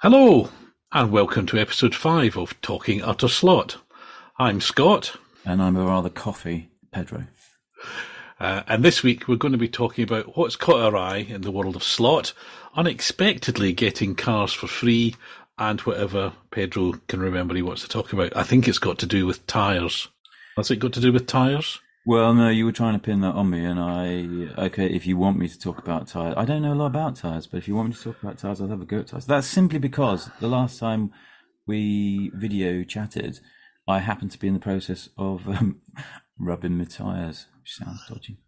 Hello, and welcome to episode 5 of Talking Utter Slot. I'm Scott. And I'm a rather coffee Pedro. Uh, and this week we're going to be talking about what's caught our eye in the world of slot, unexpectedly getting cars for free, and whatever Pedro can remember he wants to talk about. I think it's got to do with tyres. Has it got to do with tyres? Well, no, you were trying to pin that on me, and I okay. If you want me to talk about tires, I don't know a lot about tires, but if you want me to talk about tires, I'll have a go at tires. That's simply because the last time we video chatted, I happened to be in the process of um, rubbing my tires, which sounds dodgy.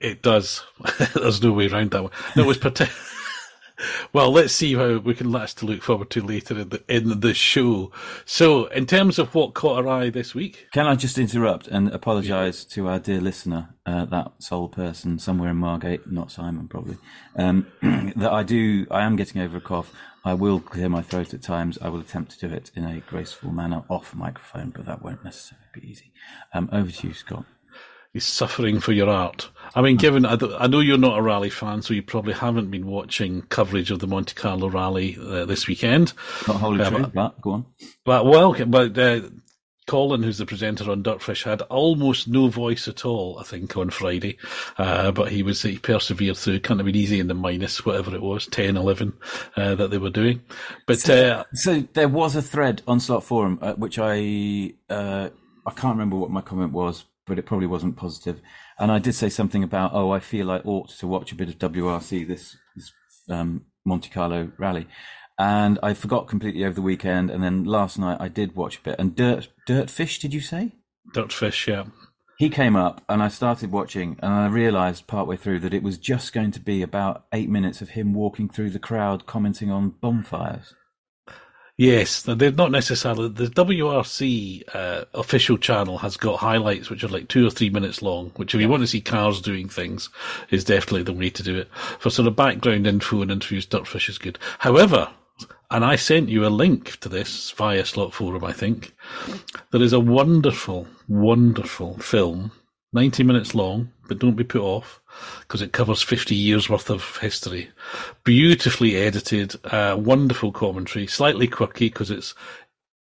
It does. There's no way around that one. No, it was particular. Well, let's see how we can last to look forward to later in the in the show. So, in terms of what caught our eye this week, can I just interrupt and apologise yeah. to our dear listener, uh, that sole person somewhere in Margate, not Simon probably, um, that I do. I am getting over a cough. I will clear my throat at times. I will attempt to do it in a graceful manner off microphone, but that won't necessarily be easy. Um, over to you, Scott. He's suffering for your art. I mean, given I, I, know you're not a rally fan, so you probably haven't been watching coverage of the Monte Carlo rally uh, this weekend. Not wholly uh, true, but, but, go on. But well, but uh, Colin, who's the presenter on Dirtfish, had almost no voice at all. I think on Friday, uh, but he was he persevered through. Kind of been easy in the minus whatever it was, 10, 11, uh, that they were doing. But so, uh, so, there was a thread on Slot Forum which I I can't remember what my comment was, but it probably wasn't positive. And I did say something about, oh, I feel I ought to watch a bit of WRC this, this um, Monte Carlo rally. And I forgot completely over the weekend. And then last night I did watch a bit. And Dirt Dirtfish, did you say? Dirtfish, yeah. He came up and I started watching, and I realised partway through that it was just going to be about eight minutes of him walking through the crowd commenting on bonfires. Yes, they're not necessarily. The WRC uh, official channel has got highlights which are like two or three minutes long, which if you want to see cars doing things, is definitely the way to do it. For sort of background info and interviews, Dirtfish is good. However, and I sent you a link to this via Slot Forum, I think. There is a wonderful, wonderful film, 90 minutes long, but don't be put off because it covers 50 years worth of history. Beautifully edited, uh, wonderful commentary, slightly quirky because it's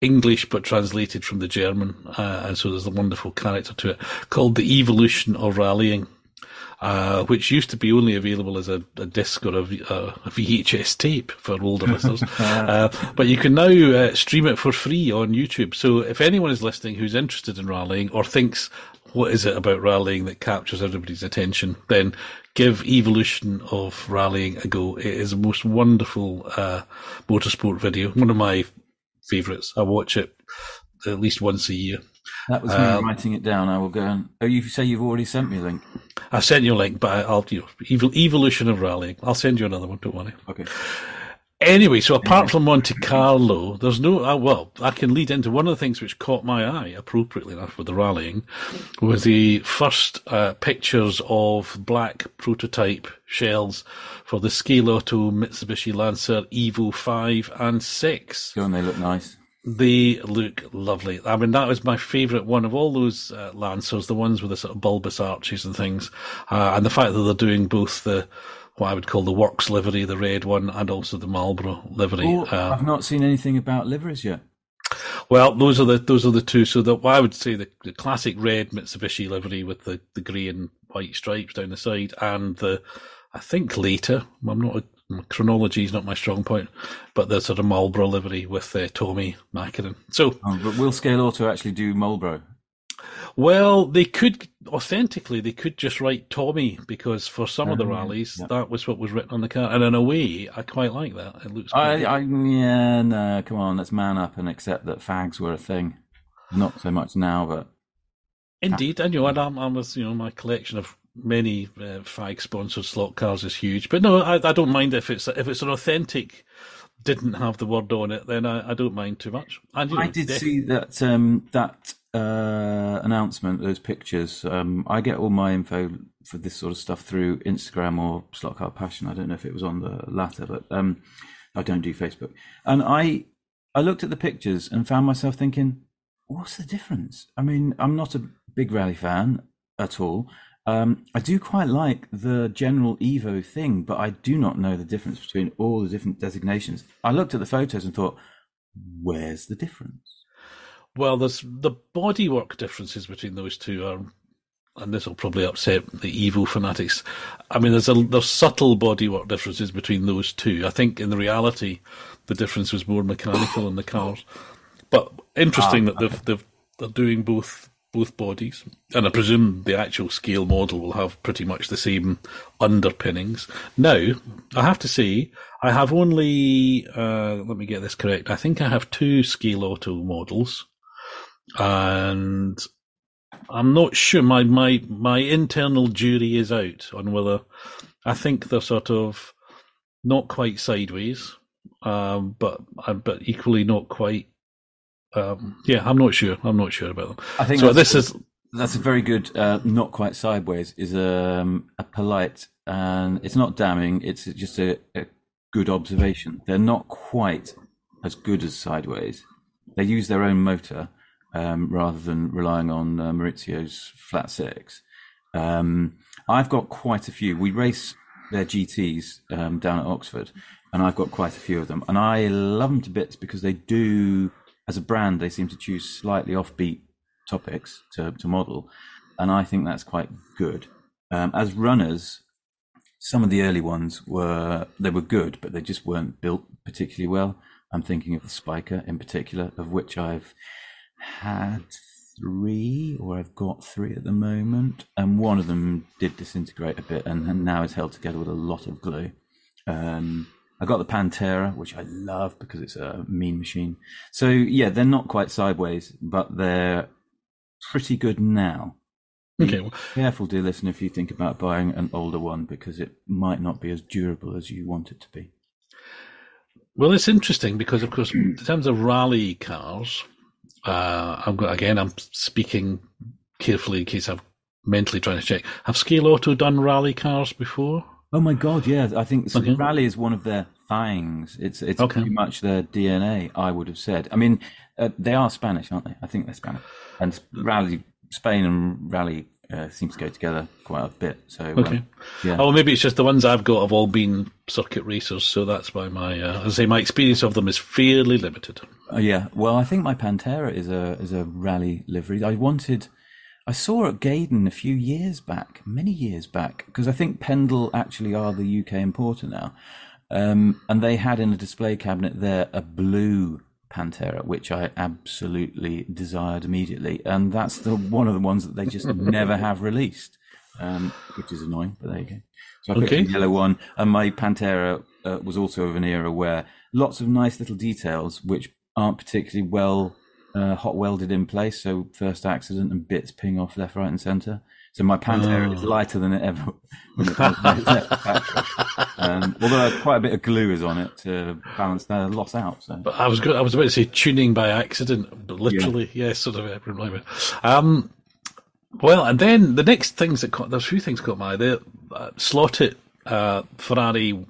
English but translated from the German, uh, and so there's a wonderful character to it called The Evolution of Rallying. Uh, which used to be only available as a, a disc or a, a, VHS tape for older listeners. uh, but you can now uh, stream it for free on YouTube. So if anyone is listening who's interested in rallying or thinks what is it about rallying that captures everybody's attention, then give Evolution of Rallying a go. It is a most wonderful uh, motorsport video, one of my favourites. I watch it at least once a year. That was me um, writing it down. I will go and. Oh, you say you've already sent me a link. I sent you a link, but I'll you know, evolution of rallying. I'll send you another one. Don't worry. Okay. Anyway, so apart from Monte Carlo, there's no. Uh, well, I can lead into one of the things which caught my eye, appropriately enough, with the rallying, was the first uh, pictures of black prototype shells for the Scaleauto Mitsubishi Lancer Evo Five and Six. Don't they look nice? They look lovely. I mean, that was my favourite one of all those uh, Lancers, the ones with the sort of bulbous arches and things, uh, and the fact that they're doing both the what I would call the works livery, the red one, and also the Marlboro livery. Oh, uh, I've not seen anything about liveries yet. Well, those are the those are the two. So that I would say the, the classic red Mitsubishi livery with the, the grey and white stripes down the side, and the I think later. I'm not a, chronology is not my strong point, but the sort of Marlboro livery with uh, Tommi Mäkinen. So, oh, but will Scaleauto actually do Marlboro? Well, they could authentically they could just write Tommy because for some of the uh-huh. rallies yeah. that was what was written on the car, and in a way, I quite like that. It looks. I, I, yeah, no, come on, let's man up and accept that fags were a thing. Not so much now, but indeed, and you know, I'm, I'm with, you know my collection of many uh, fag sponsored slot cars is huge, but no, I, I don't mind if it's if it's an authentic didn't have the word on it, then I, I don't mind too much. And, you know, I did see that um, that uh, announcement, those pictures. Um, I get all my info for this sort of stuff through Instagram or Slot Car Passion. I don't know if it was on the latter, but um, I don't do Facebook. And I I looked at the pictures and found myself thinking, what's the difference? I mean, I'm not a big rally fan at all. Um, I do quite like the general Evo thing, but I do not know the difference between all the different designations. I looked at the photos and thought, where's the difference? Well, there's the bodywork differences between those two are, and this will probably upset the Evo fanatics. I mean, there's a there's subtle bodywork differences between those two. I think in the reality, the difference was more mechanical in the cars. But interesting ah, that they've, they've they're doing both both bodies, and I presume the actual scale model will have pretty much the same underpinnings. Now, I have to say, I have only, uh, let me get this correct, I think I have two Scaleauto models, and I'm not sure, my, my, my internal jury is out on whether, I think they're sort of not quite sideways, um, but, but equally not quite um, yeah, I'm not sure. I'm not sure about them. I think so. This is that's a very good, uh, not quite sideways. Is um, a polite and it's not damning. It's just a, a, good observation. They're not quite as good as sideways. They use their own motor um, rather than relying on uh, Maurizio's flat six. Um, I've got quite a few. We race their GTS um, down at Oxford, and I've got quite a few of them, and I love them to bits because they do as a brand, they seem to choose slightly offbeat topics to, to model, and I think that's quite good. Um, as runners, some of the early ones were they were good, but they just weren't built particularly well. I'm thinking of the Spyker in particular, of which I've had three, or I've got three at the moment, and one of them did disintegrate a bit, and, and now is held together with a lot of glue. Um, I got the Pantera, which I love because it's a mean machine. So yeah, they're not quite sideways, but they're pretty good now. Okay. Be careful, dear listener, if you think about buying an older one because it might not be as durable as you want it to be. Well, it's interesting because, of course, in terms of rally cars, uh, I'm going again, I'm speaking carefully in case I'm mentally trying to check. Have Scaleauto done rally cars before? Oh my god, yeah! I think okay. rally is one of their things. It's it's okay. pretty much their DNA. I would have said. I mean, uh, they are Spanish, aren't they? I think they're Spanish. And rally, Spain and rally uh, seem to go together quite a bit. So um, okay, um, yeah. Oh, maybe it's just the ones I've got have all been circuit racers, so that's why my uh, I say my experience of them is fairly limited. Uh, yeah, well, I think my Pantera is a is a rally livery. I wanted. I saw at Gaydon a few years back, many years back, because I think Pendle actually are the UK importer now. Um, and they had in a display cabinet there a blue Pantera, which I absolutely desired immediately. And that's the one of the ones that they just never have released, um, which is annoying, but there you go. So I picked okay. the yellow one. And my Pantera uh, was also of an era where lots of nice little details, which aren't particularly well uh, hot welded in place, so first accident and bits ping off left, right, and centre. So my Pantera oh. is lighter than it ever. um, although quite a bit of glue is on it to balance the loss out. So. But I was good, I was about to say tuning by accident, but literally, yeah, yeah sort of. Um, well, and then the next things that caught, there's a few things caught my eye. The uh, Slot.it uh, Ferrari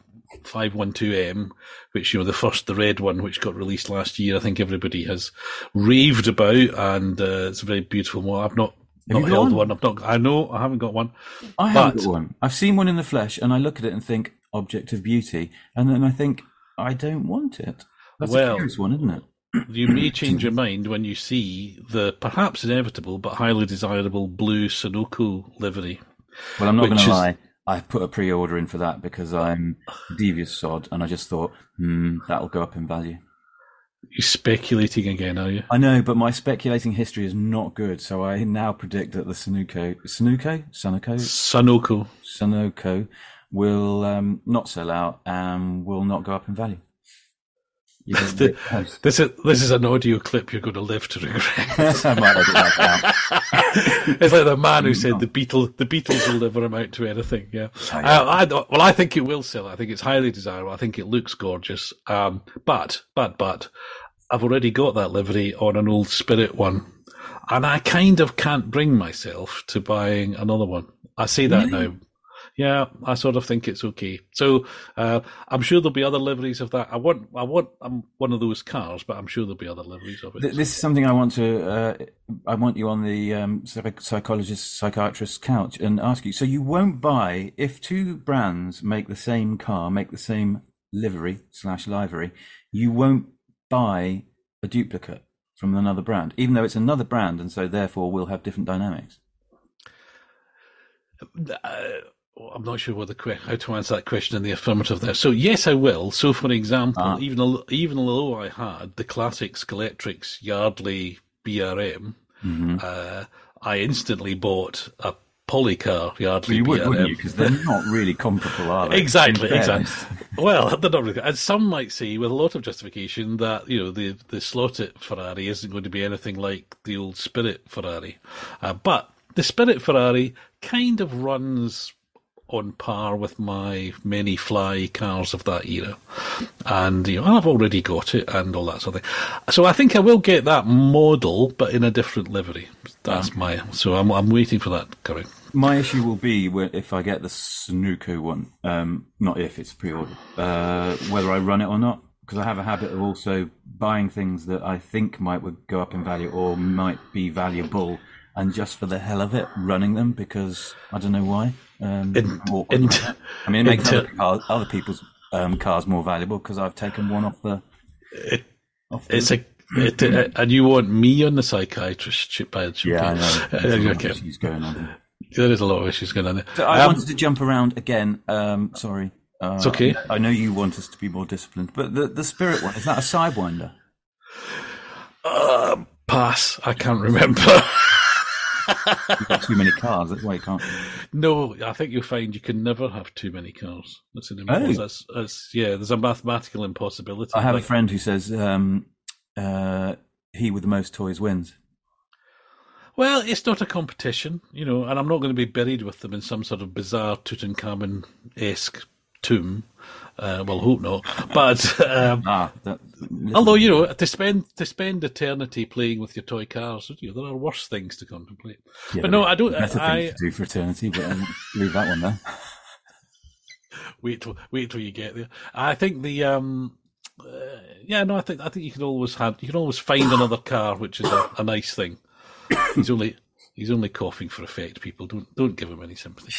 512M, which, you know, the first, the red one, which got released last year, I think everybody has raved about, and uh, it's a very beautiful one. I've not not held one? one. I've not. I know I haven't got one. I haven't got one. I've seen one in the flesh, and I look at it and think object of beauty, and then I think I don't want it. That's well, a curious one, isn't it? you may change your mind when you see the perhaps inevitable but highly desirable blue Sunoco livery. Well, I'm not going to lie. I put a pre-order in for that because I'm devious sod, and I just thought, hmm, that'll go up in value. You're speculating again, are you? I know, but my speculating history is not good. So I now predict that the Sunoco, Sunoco, Sunoco, Sunoco, Sunoco will um, not sell out and will not go up in value. the, this is this is an audio clip you're going to live to regret. It's like the man who said the Beatles the Beatles will never amount to anything. Yeah, oh, yeah. Uh, I well, I think it will sell. I think it's highly desirable. I think it looks gorgeous. Um, but but but I've already got that livery on an old Spirit one, and I kind of can't bring myself to buying another one. I say that now. Yeah, I sort of think it's okay. So uh, I'm sure there'll be other liveries of that. I want, I want, I'm one of those cars, but I'm sure there'll be other liveries of it. This is something I want to. Uh, I want you on the um, psychologist, psychiatrist couch and ask you. So you won't buy if two brands make the same car, make the same livery slash livery. You won't buy a duplicate from another brand, even though it's another brand, and so therefore will have different dynamics. Uh, I'm not sure what the how to answer that question in the affirmative there. So yes, I will. So for example, ah. even even though I had the classic Scalextric Yardley BRM, mm-hmm. uh, I instantly bought a Policar Yardley well, you would, BRM. you? Because they're not really comparable, are they? exactly, exactly. well, they're not really. And some might say, with a lot of justification, that you know the the Slot.it Ferrari isn't going to be anything like the old Spirit Ferrari, uh, but the Spirit Ferrari kind of runs on par with my many fly cars of that era. And, you know, I've already got it and all that sort of thing. So I think I will get that model, but in a different livery. That's yeah. my, so I'm, I'm waiting for that coming. My issue will be if I get the Sunoco one, um, not if it's pre-ordered, uh, whether I run it or not. Because I have a habit of also buying things that I think might would go up in value or might be valuable, and just for the hell of it, running them because I don't know why. Um, in, in, I mean, it makes other, cars, other, people's um, cars more valuable because I've taken one off the. It, off the it's a. It, uh, and you want me on the psychiatrist chip badge? Yeah, I know. There's okay. issues going on. There is a lot of issues going on there. So I um, wanted to jump around again. Um, sorry. Uh, it's okay. I, I, know you want us to be more disciplined, but the the spirit one is that a sidewinder? Uh, pass. I can't remember. You've got too many cars. That's why you can't. No, I think you'll find you can never have too many cars. That's an oh. that's, that's, yeah. There's a mathematical impossibility. I have like, a friend who says um, uh, he with the most toys wins. Well, it's not a competition, you know, and I'm not going to be buried with them in some sort of bizarre Tutankhamun esque tomb. Uh, well, hope not. But um, ah, that, although you know, to spend to spend eternity playing with your toy cars, you know, there are worse things to contemplate. Yeah, but no, I don't. Better I, things to do for eternity, but um, leave that one there. wait till wait till you get there. I think the um, uh, yeah, no, I think I think you can always have you can always find another car, which is a, a nice thing. He's only He's only coughing for effect. People don't don't give him any sympathy.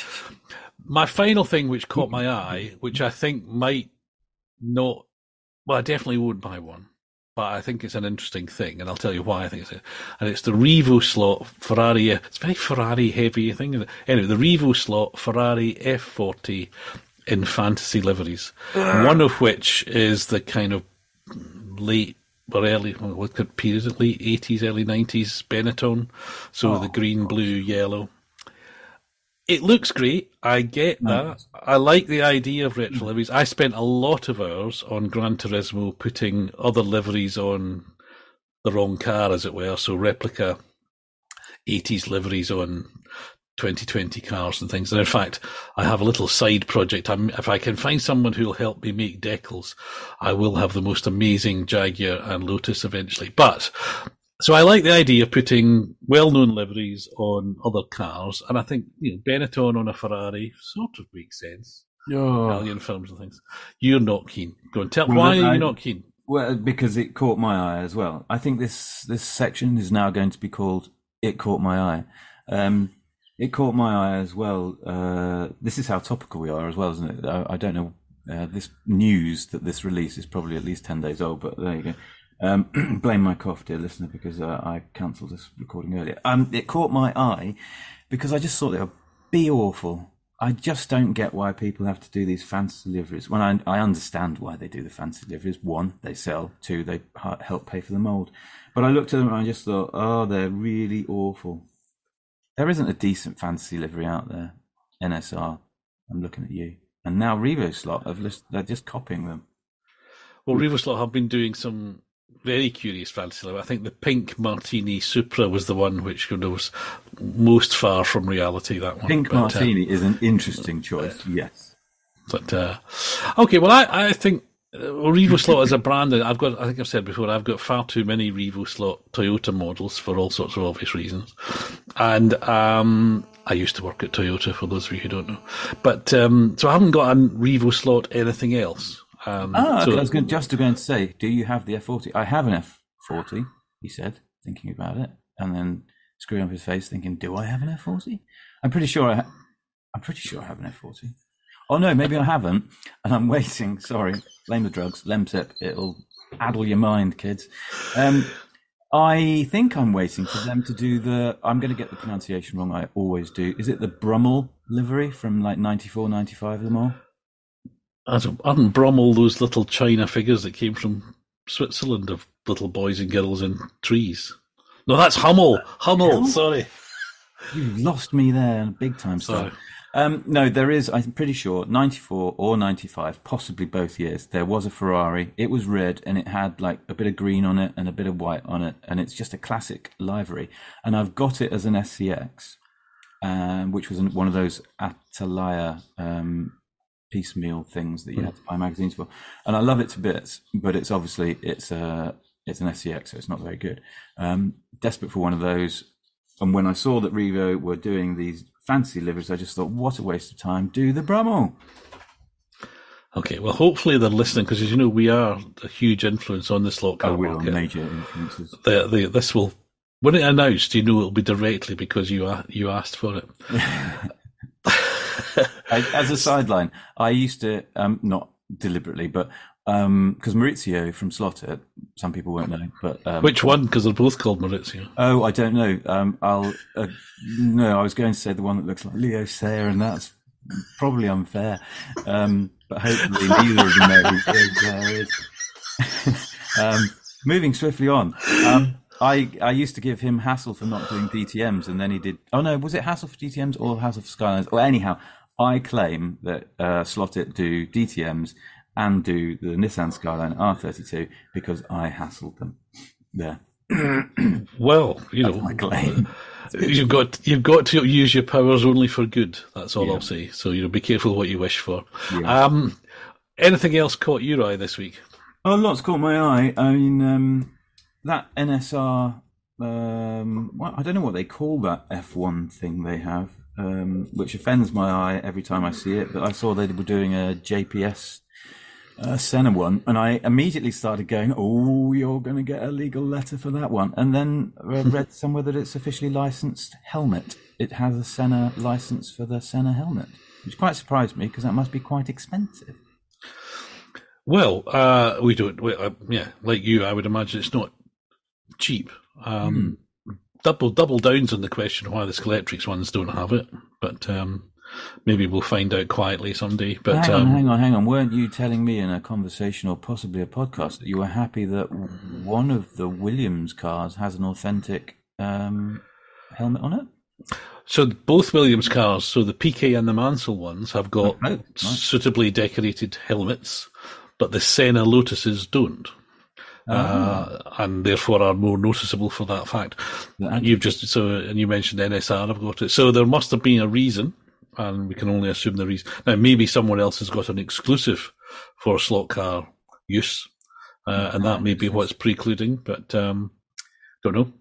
My final thing, which caught my eye, which I think might not, well, I definitely would buy one, but I think it's an interesting thing, and I'll tell you why I think it's it. And it's the Revo slot Ferrari. It's very Ferrari heavy thing. Anyway, the Revo slot Ferrari F40 in fantasy liveries, one of which is the kind of late or early, what could period, late 80s, early 90s Benetton. So oh, the green, blue, yellow. It looks great. I get mm. that. I like the idea of retro mm. liveries. I spent a lot of hours on Gran Turismo putting other liveries on the wrong car, as it were. So replica 80s liveries on 2020 cars and things. And in fact, I have a little side project. I'm, if I can find someone who'll help me make decals, I will have the most amazing Jaguar and Lotus eventually. But so I like the idea of putting well-known liveries on other cars, and I think you know Benetton on a Ferrari sort of makes sense. Oh. Italian films and things. You're not keen. Go and tell. Well, why are you not keen? Well, because it caught my eye as well. I think this this section is now going to be called "It Caught My Eye." Um, it caught my eye as well. Uh, this is how topical we are as well, isn't it? I, I don't know. Uh, this news that this release is probably at least 10 days old, but there you go. Um, blame my cough, dear listener, because uh, I cancelled this recording earlier. Um, it caught my eye because I just thought it would be awful. I just don't get why people have to do these fancy deliveries. When I, I understand why they do the fancy deliveries. One, they sell. Two, they help pay for the mold. But I looked at them and I just thought, oh, they're really awful. There isn't a decent fantasy livery out there. NSR. I'm looking at you. And now Revo Slot, they're just copying them. Well, Revo Slot have been doing some very curious fantasy livery. I think the pink Martini Supra was the one which was most far from reality. That one. Pink but, uh, Martini uh, is an interesting choice. yes. But uh, okay, well, I, I think Revo Slot as a brand, I've got, I think I've said before, I've got far too many Revo Slot Toyota models for all sorts of obvious reasons. And um, I used to work at Toyota, for those of you who don't know. But um, so I haven't got a Revo slot. Anything else? Um, Ah, so, I was going, just going to say, do you have the F40? I have an F40, he said, thinking about it, and then screwing up his face, thinking, do I have an F40? I'm pretty sure I, ha- I'm pretty sure I have an F40. Oh no, maybe I haven't, and I'm waiting. Sorry, blame the drugs, Lemsip. It'll addle your mind, kids. Um, I think I'm waiting for them to do the. I'm going to get the pronunciation wrong. I always do. Is it the Brummel livery from like 94, 95 of them all? I don't- aren't Brummel those little China figures that came from Switzerland of little boys and girls in trees? No, that's Hummel. Hummel. Hummel? Sorry. You lost me there, big time. Sorry. Sorry. Um, no, there is. I'm pretty sure 94 or 95, possibly both years. There was a Ferrari. It was red and it had like a bit of green on it and a bit of white on it, and it's just a classic livery. And I've got it as an SCX, um, which was one of those Altaya um, piecemeal things that you had to buy magazines for. And I love it to bits, but it's obviously it's a it's an SCX, so it's not very good. Um, desperate for one of those. And when I saw that Revo were doing these fancy liveries, I just thought, what a waste of time. Do the Brummel. Okay, well, hopefully they're listening because, as you know, we are a huge influence on this slot car Oh, market. major influences. The, the, this will, when it announced, you know it'll be directly because you you asked for it. As a sideline, I used to, um, not deliberately, but because Maurizio from Slot.it, some people won't know, but um, Which one? Because they're both called Maurizio. Oh, I don't know. Um, I'll. Uh, no, I was going to say the one that looks like Leo Sayer, and that's probably unfair. Um, but hopefully, neither of them know who Leo Sayer is. um, moving swiftly on. Um, I I used to give him hassle for not doing DTM's, and then he did. Oh no, was it hassle for DTM's or hassle for Skylines? Well, anyhow, I claim that uh, Slot.it do DTM's and do the Nissan Skyline R32 because I hassled them. There. Well, you know, my claim. you've got you've got to use your powers only for good. That's all Yeah. I'll say. So you know, be careful what you wish for. Yeah. Um, anything else caught your eye this week? Oh, lots caught my eye. I mean, um, that NSR. Um, well, I don't know what they call that F1 thing they have, um, which offends my eye every time I see it. But I saw they were doing a JPS uh, Senna one, and I immediately started going, "Oh, you're going to get a legal letter for that one." And then I read somewhere that it's officially licensed helmet. It has a Senna license for the Senna helmet, which quite surprised me because that must be quite expensive. Well, uh, we don't. We, uh, yeah, like you, I would imagine it's not cheap. Um, Double double downs on the question why the Scalextric ones don't have it, but um, maybe we'll find out quietly someday. But hang on, um, hang on, hang on. Weren't you telling me in a conversation or possibly a podcast that you were happy that one of the Williams cars has an authentic um, helmet on it? So both Williams cars, so the Piquet and the Mansell ones, have got Oh, nice. suitably decorated helmets, but the Senna Lotuses don't, Ah. uh, and therefore are more noticeable for that fact. That- You've just so, and you mentioned NSR. I've got it. So there must have been a reason, and we can only assume the reason. Now maybe someone else has got an exclusive for slot car use, uh, and that may be what's precluding. But um, don't know.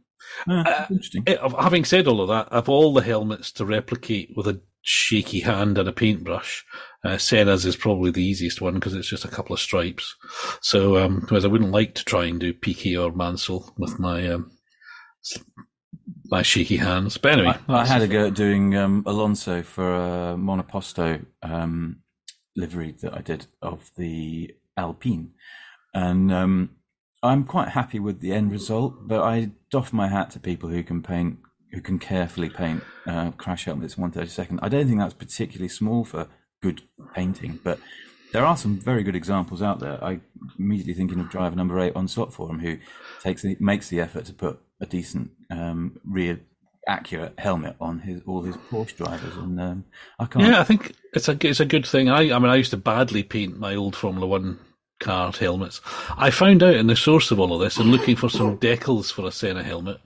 Interesting. Eh, Having said all of that, of all the helmets to replicate with a shaky hand and a paintbrush, uh, Senna's is probably the easiest one because it's just a couple of stripes. So, um, whereas I wouldn't like to try and do Piquet or Mansell with my um, my shaky hands. But anyway, I, I had a go at doing um, Alonso for a Monoposto um, livery that I did of the Alpine, and um, I'm quite happy with the end result. But I doff my hat to people who can paint, who can carefully paint uh, crash helmets one thirty second. I don't think that's particularly small for good painting, but there are some very good examples out there. I immediately thinking of driver number eight on Slot Forum, who takes the, makes the effort to put a decent, um, real, accurate helmet on his all his Porsche drivers, and um, I can't. Yeah, I think it's a it's a good thing. I I mean, I used to badly paint my old Formula One car helmets. I found out in the source of all of this, and looking for some decals for a Senna helmet,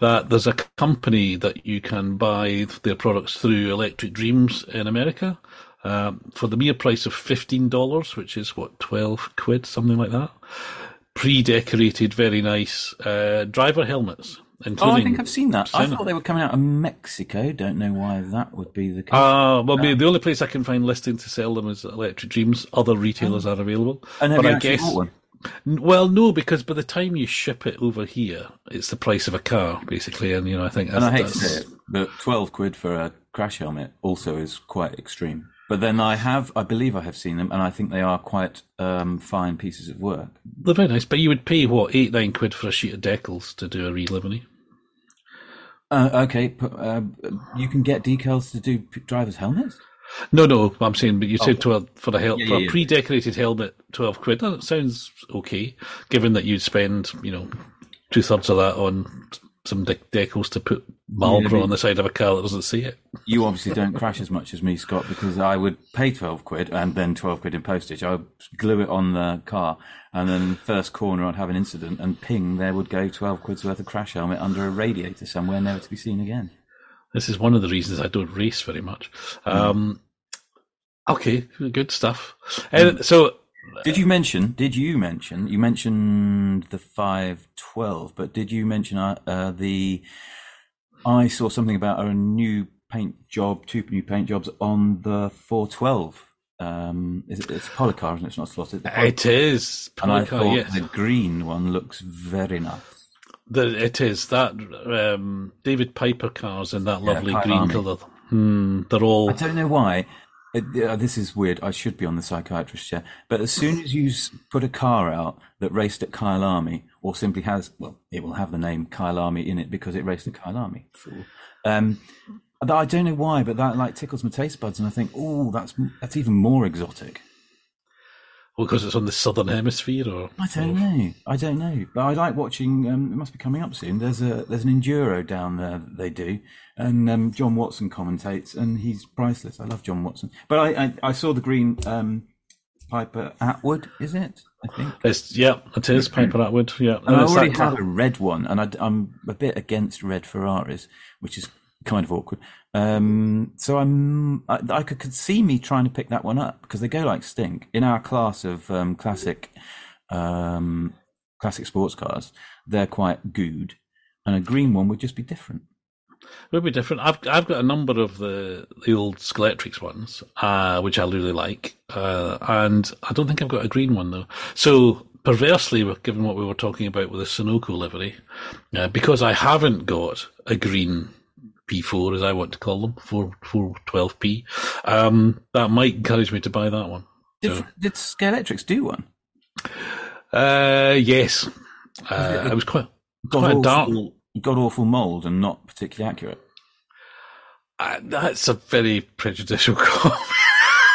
that there's a company that you can buy their products through Electric Dreams in America. Um, for the mere price of fifteen dollars, which is what twelve quid, something like that. Pre-decorated, very nice uh, driver helmets. Oh, I think I've seen that. I thought they were coming out of Mexico. Don't know why that would be the case. Ah, well, maybe the only place I can find listing to sell them is Electric Dreams. Other retailers are available. and have but I guess, one? Well, no, because by the time you ship it over here, it's the price of a car, basically. And you know, I think that's, And I hate to say it, but twelve quid for a crash helmet also is quite extreme. But then I have, I believe I have seen them, and I think they are quite um, fine pieces of work. they're very nice. But you would pay what eight, nine quid for a sheet of decals to do a relivery. Uh, okay, uh, you can get decals to do drivers' helmets. No, no, I'm saying, but you said twelve for the hel- Yeah, for yeah, a yeah. pre-decorated helmet, twelve quid. That sounds okay, given that you'd spend, you know, two thirds of that on some de- decals to put Marlboro Yeah, on the side of a car that doesn't see it. You obviously don't crash as much as me, Scott, because I would pay 12 quid and then 12 quid in postage. I would glue it on the car, and then first corner I'd have an incident, and ping, there would go 12 quid's worth of crash helmet under a radiator somewhere, never to be seen again. This is one of the reasons I don't race very much. Um, okay, good stuff. Uh, so, Did you mention, did you mention, you mentioned the 512, but did you mention uh, uh, the, I saw something about a new paint job, two new paint jobs on the 412. Um, is it, it's Policar, isn't it? It's not Slot.it. it is. And I Policar, thought yes. the green one looks very nice. The, it is that um, David Piper cars in that lovely Kyle green colour. Hmm, they're all. I don't know why. Uh, this is weird. I should be on the psychiatrist chair. But as soon as you put a car out that raced at Kyalami, or simply has, well, it will have the name Kyalami in it because it raced at Kyalami. Um, I don't know why, but that like tickles my taste buds, and I think, oh, that's that's even more exotic. Well, because it's on the southern hemisphere, or I don't know. I don't know. But I like watching. Um, it must be coming up soon. There's a there's an enduro down there that they do, and um, John Watson commentates, and he's priceless. I love John Watson. But I I, I saw the green um, Piper Attwood. Is it? I think. It's yeah, it is Piper Attwood. Yeah, And I it's already have a red one, and I, am a bit against red Ferraris, which is kind of awkward. Um, so I'm, I, I could, could see me trying to pick that one up because they go like stink. In our class of um, classic, um, classic sports cars, they're quite good, and a green one would just be different. It would be different. I've I've got a number of the the old Scalextric ones, uh, which I really like, uh, and I don't think I've got a green one though. So perversely, given what we were talking about with the Sunoco livery, uh, because I haven't got a green P4, as I want to call them, four four twelve P, um, that might encourage me to buy that one. Did, So- did do one? Uh, yes, uh, it was quite quite dark. awful, god awful mold and not particularly accurate. Uh, that's a very prejudicial comment.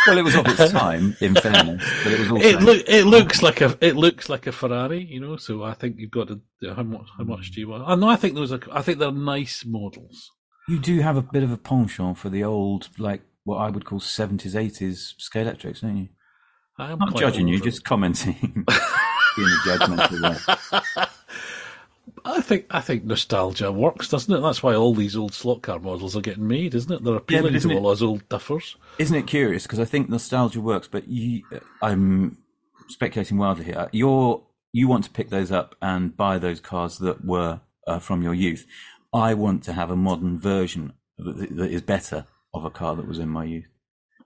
Well, it was of its time, in fairness, but it was also. It look it looks like a it looks like a Ferrari, you know. So I think you've got to how much how much do you want? I know I think those are I think they're nice models. You do have a bit of a penchant for the old, like what I would call seventies, eighties Scalextrics, don't you? I am Not judging you, just commenting. Being a judgmental way. I think I think nostalgia works, doesn't it? That's why all these old slot car models are getting made, isn't it? They're appealing isn't to it- all those old duffers. Isn't it curious? Because I think nostalgia works, but you, I'm speculating wildly here. You're you want to pick those up and buy those cars that were uh, from your youth. I want to have a modern version that, that is better of a car that was in my youth.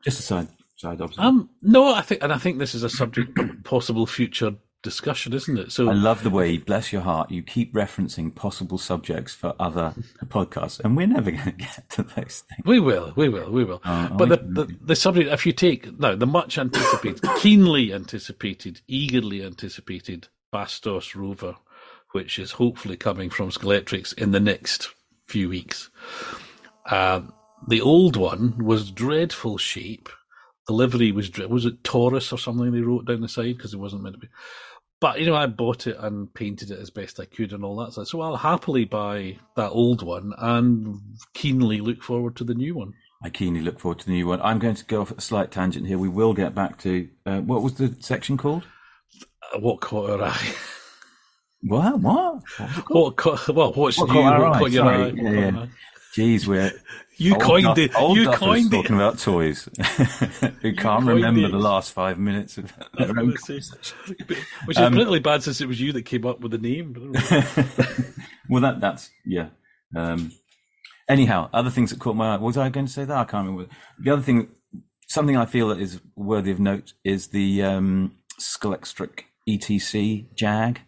Just a side side observation. Um, no, I think, and I think this is a subject possible future discussion, isn't it? So I love the way, bless your heart, you keep referencing possible subjects for other podcasts, and we're never going to get to those things. We will, we will, we will. Oh, but the, the the subject, if you take now the much anticipated, keenly anticipated, eagerly anticipated Bastos Rover, which is hopefully coming from Scalextric in the next few weeks. Um, the old one was dreadful shape. The livery was was it Taurus or something they wrote down the side because it wasn't meant to be. But you know, I bought it and painted it as best I could and all that. So- So I'll happily buy that old one and keenly look forward to the new one. I keenly look forward to the new one. I'm going to go off a slight tangent here. We will get back to uh, what was the section called? Uh, What caught your eye? What? What? What caught? Well, what's What new? What caught your eye? Yeah, yeah. Jeez, we're You coined it. Old You coined it. talking about toys. Who can't remember it. the last five minutes of I their own say, Which is Um, really bad since it was you that came up with the name. well, that that's yeah. Um, anyhow, other things that caught my eye. Was I going to say that? I can't remember. The other thing, something I feel that is worthy of note, is the um, Scalextric ETC Jag.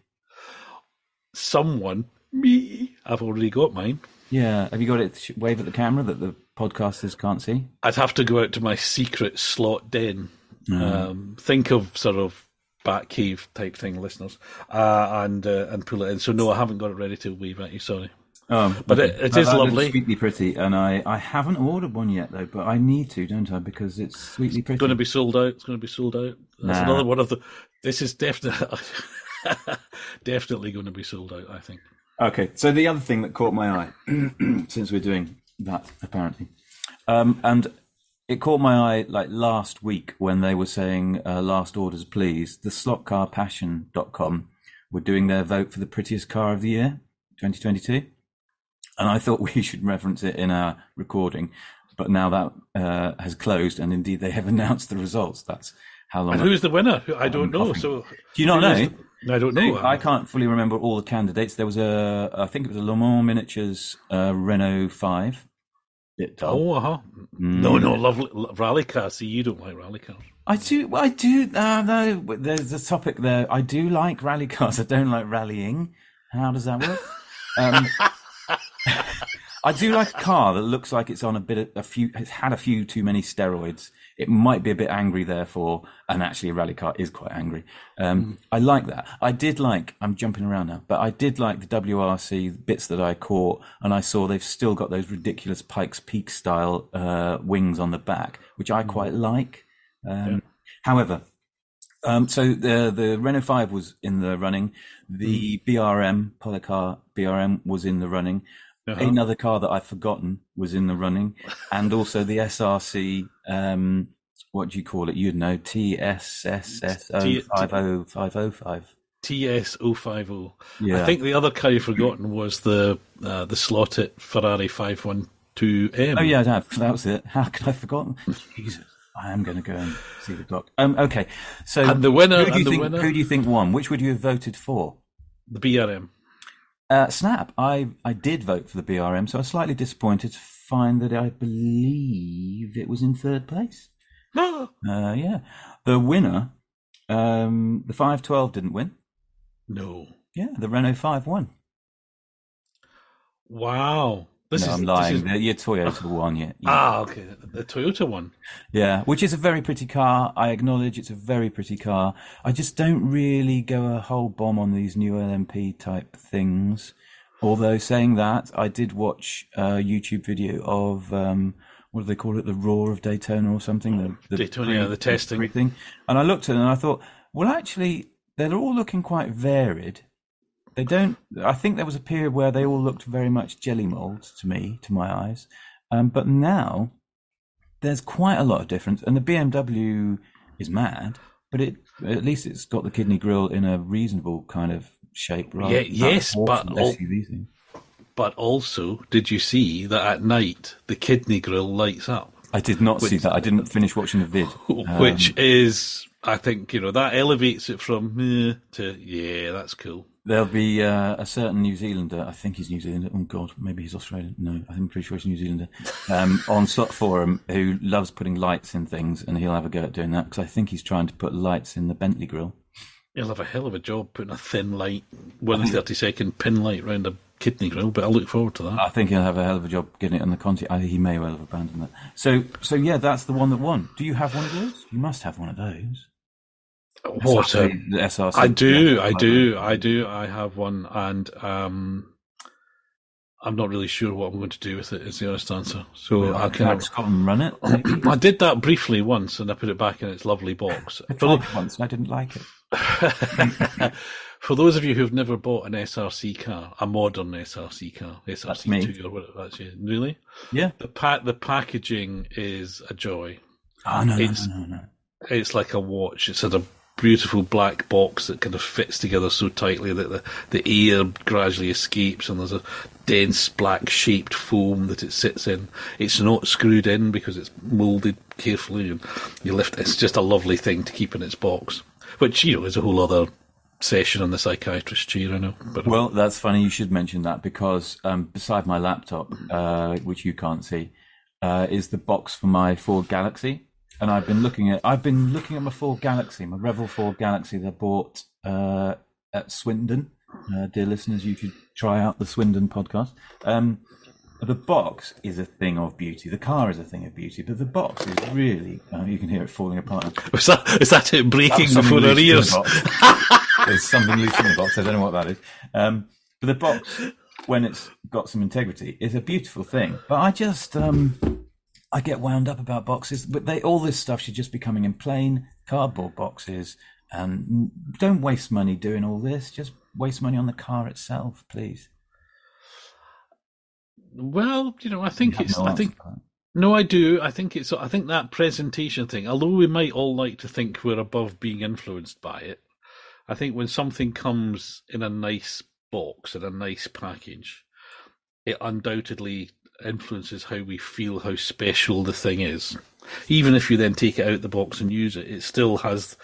Someone, me, I've already got mine. Yeah, have you got it? Wave at the camera that the podcasters can't see. I'd have to go out to my secret slot den. Um, think of sort of Batcave type thing, listeners, uh, and uh, and pull it in. So no, I haven't got it ready to wave at you. Sorry. Um, But okay. it- it is lovely. sweetly pretty, and I, I haven't ordered one yet though, but I need to, don't I? Because it's sweetly pretty. It's going to be sold out. It's going to be sold out. That's Nah. another one of the. This is definitely definitely going to be sold out. I think. Okay, so the other thing that caught my eye, since we're doing that apparently, um, and it caught my eye like last week when they were saying uh, last orders please, the slotcarpassion.com were doing their vote for the prettiest car of the year, 2022. And I thought we should reference it in our recording, but now that uh, has closed, and indeed they have announced the results. That's how long. And who's the winner? I don't know. So Do you not know? the- I don't know. I can't fully remember all the candidates. There was a, I think it was a Le Mans Miniatures uh, Renault Five. Bit dull. Oh, uh-huh. No, no, lovely rally car. See, you don't like rally cars. I do, I do. Uh, no, there's a topic there. I do like rally cars. I don't like rallying. How does that work? um, I do like a car that looks like it's on a bit of a few. It's had a few too many steroids. It might be a bit angry, therefore, and actually, a rally car is quite angry. Um, I like that. I did like. I'm jumping around now, but I did like the WRC bits that I caught, and I saw they've still got those ridiculous Pikes Peak style uh, wings on the back, which I quite like. Um, However, um, so the the Renault Five was in the running. The BRM Policar BRM was in the running. Uh-huh. Another car that I've forgotten was in the running, and also the SRC. Um, what do you call it? You'd know TSSS T- 50505. TS 050. Yeah. I think the other car you've forgotten was the uh, the Slot.it Ferrari 512M. Oh yeah, that, that was it. How could I have forgotten? Jesus, I am going to go and see the doc. Um, okay, so And the winner- Who do you the think? winner- Who do you think won? Which would you have voted for? The BRM. Uh, Snap. I I did vote for the BRM, so I was slightly disappointed to find that I believe it was in third place. No. Uh, yeah, the winner, um, the five twelve didn't win. No. Yeah, the Renault Five won. Wow. This no, is, I'm lying. is- The- Your Toyota won. Yeah, yeah. ah, okay. The Toyota one. Yeah, which is a very pretty car. I acknowledge it's a very pretty car. I just don't really go a whole bomb on these new LMP type things. Although saying that, I did watch a YouTube video of um, what do they call it, the Roar of Daytona or something? The, the Daytona, yeah, the testing. thing. And I looked at it and I thought, well, actually, they're all looking quite varied. They don't. I think there was a period where they all looked very much jelly molds to me, to my eyes. Um, but now there's quite a lot of difference, and the BMW is mad, but it at least it's got the kidney grill in a reasonable kind of shape. Rather Yeah, yes, but thing. But also, did you see that at night the kidney grill lights up? I did not see that. I didn't finish watching the vid. Um, Which is, I think, you know, that elevates it from eh, to, yeah, that's cool. There'll be uh, a certain New Zealander, I think he's New Zealander. Oh God, maybe he's Australian. No, I'm pretty sure he's New Zealander. Um, on Slot Forum, who loves putting lights in things, and he'll have a go at doing that because I think he's trying to put lights in the Bentley grill. He'll have a hell of a job putting a thin light, one thirty second pin light round a kidney grill, but I look forward to that. I think he'll have a hell of a job getting it on the Conti. I, he may well have abandoned that. So, so yeah, that's the one that won. Do you have one of those? You must have one of those. What the SRC. I do, I do, I do. I have one, and um, I'm not really sure what I'm going to do with it. Is the honest answer. So I I'll kind have Scotland run it. I did that briefly once, and I put it back in its lovely box. I For, tried it once and I didn't like it. for those of you who've never bought an SRC car, a modern SRC car, SRC two or whatever that's it, really, Yeah. the pa- the packaging is a joy. Oh no, no, It's- no, no, no. It's like a watch. It's sort of beautiful black box that kind of fits together so tightly that the, the air gradually escapes and there's a dense black shaped foam that it sits in. It's not screwed in because it's moulded carefully and you lift it's just a lovely thing to keep in its box. Which, you know, is a whole other session on the psychiatrist chair, I know. But Well, that's funny you should mention that because um, beside my laptop, uh, which you can't see, uh, is the box for my Ford Galaxy. And I've been looking at I've been looking at my Ford Galaxy, my Revell Ford Galaxy that I bought uh, at Swindon. Uh, dear listeners, you should try out the Swindon podcast. Um, the box is a thing of beauty. The car is a thing of beauty, but the box is really. Uh, you can hear it falling apart. is that, is that it breaking Something before our the ears? box. There's something loose in the box. I don't know what that is. Um, but the box, when it's got some integrity, is a beautiful thing. But I just, um, I get wound up about boxes. But they, all this stuff should just be coming in plain cardboard boxes. And don't waste money doing all this. Just waste money on the car itself, please. Well, you know, I think it's. no I think no, I do. I think it's. I think that presentation thing. Although we might all like to think we're above being influenced by it, I think when something comes in a nice box in a nice package, it undoubtedly influences how we feel how special the thing is. Even if you then take it out the box and use it, it still has.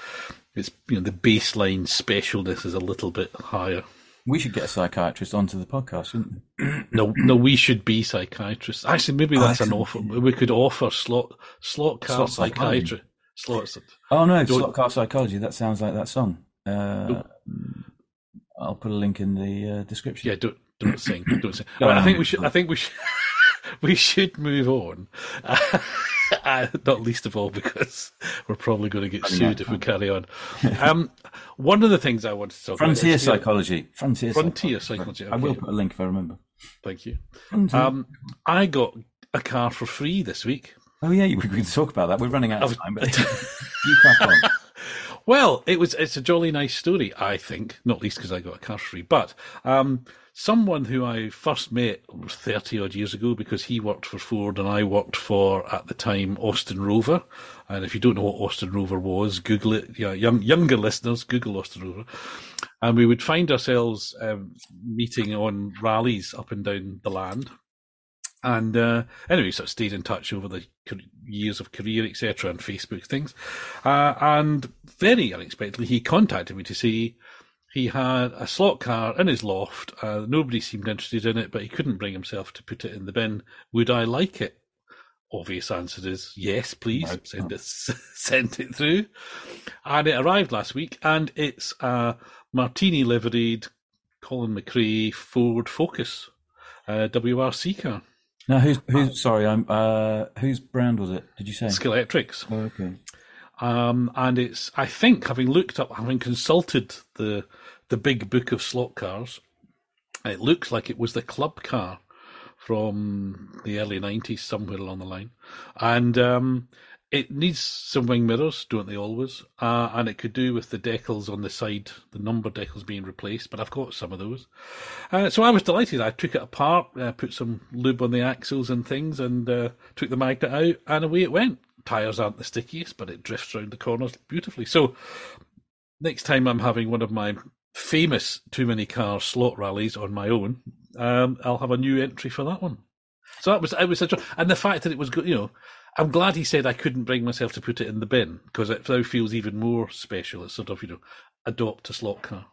It's you know the baseline specialness is a little bit higher. We should get a psychiatrist onto the podcast, shouldn't we? No, no, we should be psychiatrists. Actually, maybe that's an offer. We could offer slot slot car Slot psychiatry. Slots. Oh no, Don't- slot car psychology. That sounds like that song. Uh, I'll put a link in the uh, description. Yeah, don't don't sing. Don't sing. I think we should. I think we should. we should move on. Uh, not least of all because we're probably going to get sued if we carry on. Um, one of the things I wanted to talk Frontier about. is- psychology. Frontier, psychology. Frontier psychology. psychology. I will put a link if I remember. Thank you. Um, I got a car for free this week. oh yeah, we could talk about that. We're running out of time, but you crack on. Well, it was it's a jolly nice story, I think, not least because I got a car free. But um, someone who I first met thirty odd years ago because he worked for Ford and I worked for at the time Austin Rover. And if you don't know what Austin Rover was, Google it. Yeah, young younger listeners, Google Austin Rover. And we would find ourselves um, meeting on rallies up and down the land. And uh, anyway, so I stayed in touch over the years of career, etc., and Facebook things. Uh, and very unexpectedly, he contacted me to say he had a slot car in his loft. Uh, nobody seemed interested in it, but he couldn't bring himself to put it in the bin. Would I like it? Obvious answer is yes, please. Right. Send it, send it through. And it arrived last week, and it's a martini liveried Colin McRae Ford Focus uh, WRC car. Now, who's who's sorry? I'm uh, whose brand was it? Did you say? Scalextrics. Oh, okay. Um, and it's, I think, having looked up, having consulted the the big book of slot cars, it looks like it was the club car from the early '90s, somewhere along the line, and um, it needs some wing mirrors, don't they always? Uh, and it could do with the decals on the side, the number decals being replaced. But I've got some of those, uh, so I was delighted. I took it apart, uh, put some lube on the axles and things, and uh, took the magnet out, and away it went. Tires aren't the stickiest, but it drifts around the corners beautifully. So next time I'm having one of my famous too many cars slot rallies on my own, um, I'll have a new entry for that one. So that was it was a, and the fact that it was good, you know, I'm glad he said I couldn't bring myself to put it in the bin because it now feels even more special. It's sort of you know, adopt a slot car.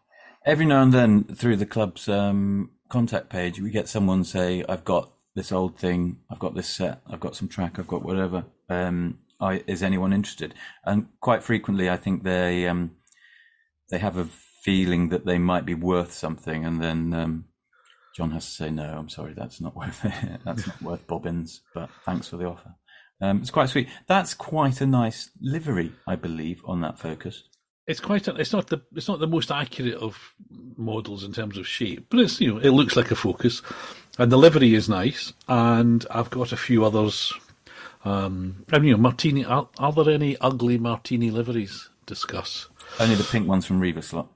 Every now and then, through the club's um, contact page, we get someone say, "I've got this old thing. I've got this set. I've got some track. I've got whatever. Um, I, is anyone interested?" And quite frequently, I think they um, they have a feeling that they might be worth something, and then um, John has to say, "No, I'm sorry, that's not worth it. that's not worth bobbins." But thanks for the offer. Um, it's quite sweet. That's quite a nice livery, I believe, on that Focus. It's quite. A, it's not the. It's not the most accurate of models in terms of shape, but it's you know it looks like a Focus, and the livery is nice. And I've got a few others. Um, and you know, Martini. Are, are there any ugly Martini liveries? Discuss. Only the pink ones from Riva Slot.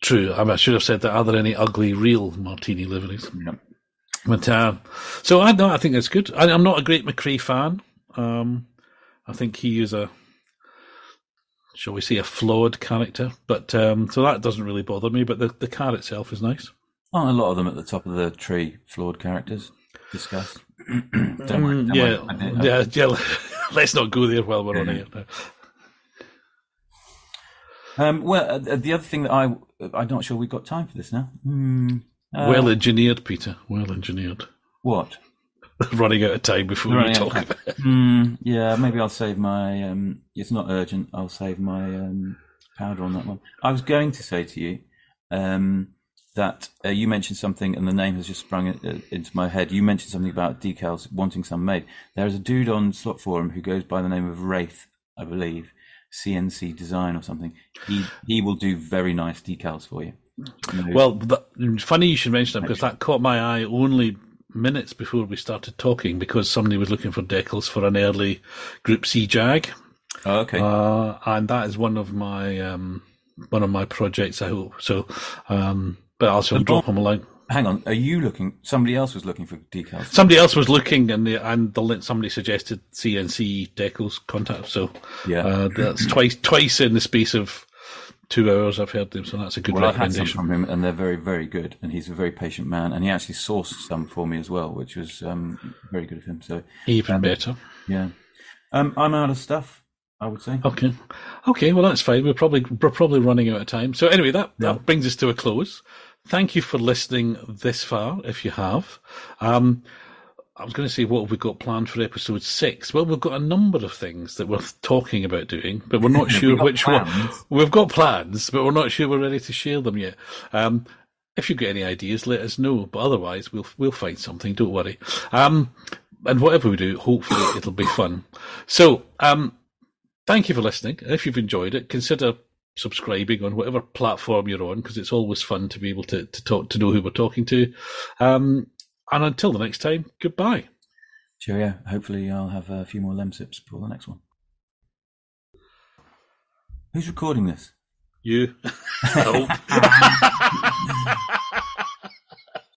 True. I, mean, I should have said that. Are there any ugly real Martini liveries? Yep. But uh, so I no, I think it's good. I, I'm not a great McRae fan. Um, I think he is a shall we say, a flawed character. But um, so that doesn't really bother me. But the the car itself is nice. Aren't a lot of them at the top of the tree flawed characters? Discuss. don't worry, don't Mm, yeah, worry. I I- yeah, yeah. Let's not go there while we're on here. No. Um, well, uh, the other thing that I I'm not sure we've got time for this now. Hmm. Uh, well engineered, Peter. Well engineered. what? Running out of time before we Running of talk. time. Hmm, yeah, maybe I'll save my. Um, it's not urgent. I'll save my um, powder on that one. I was going to say to you um, that uh, you mentioned something, and the name has just sprung uh, into my head. You mentioned something about decals wanting some made. There is a dude on Slot Forum who goes by the name of Wraith, I believe, CNC Design or something. He he will do very nice decals for you. Well, that, funny you should mention that because that caught my eye only minutes before we started talking because somebody was looking for decals for an early Group C Jag, oh, okay. uh, and that is one of my um, one of my projects. I hope so. Um, but also The drop them a line. Hang on, are you looking? Somebody else was looking for decals. Somebody else was looking, and the, and the somebody suggested CNC decals contact. So Yeah. uh, that's twice twice in the space of two hours. I've heard them, so that's a good Well, I've had some from him, and they're very, very good. And he's a very patient man, and he actually sourced some for me as well, which was um, very good of him. So, Even better. yeah, um, I'm out of stuff. I would say. Okay, okay. Well, that's fine. We're probably we're probably running out of time. So anyway, that Yeah. that brings us to a close. Thank you for listening this far. If you have, um, I was going to say what have we got planned for episode six? Well, we've got a number of things that we're talking about doing, but we're not sure which one. We've got plans, but we're not sure we're ready to share them yet. Um, if you've got any ideas, let us know. But otherwise, we'll we'll find something. Don't worry. Um, and whatever we do, hopefully it'll be fun. So, um, thank you for listening. If you've enjoyed it, consider subscribing on whatever platform you're on because it's always fun to be able to, to talk to know who we're talking to. Um, and until the next time, goodbye. Cheerio. Hopefully, I'll have a few more Lemsips for the next one. Who's recording this? You. I hope.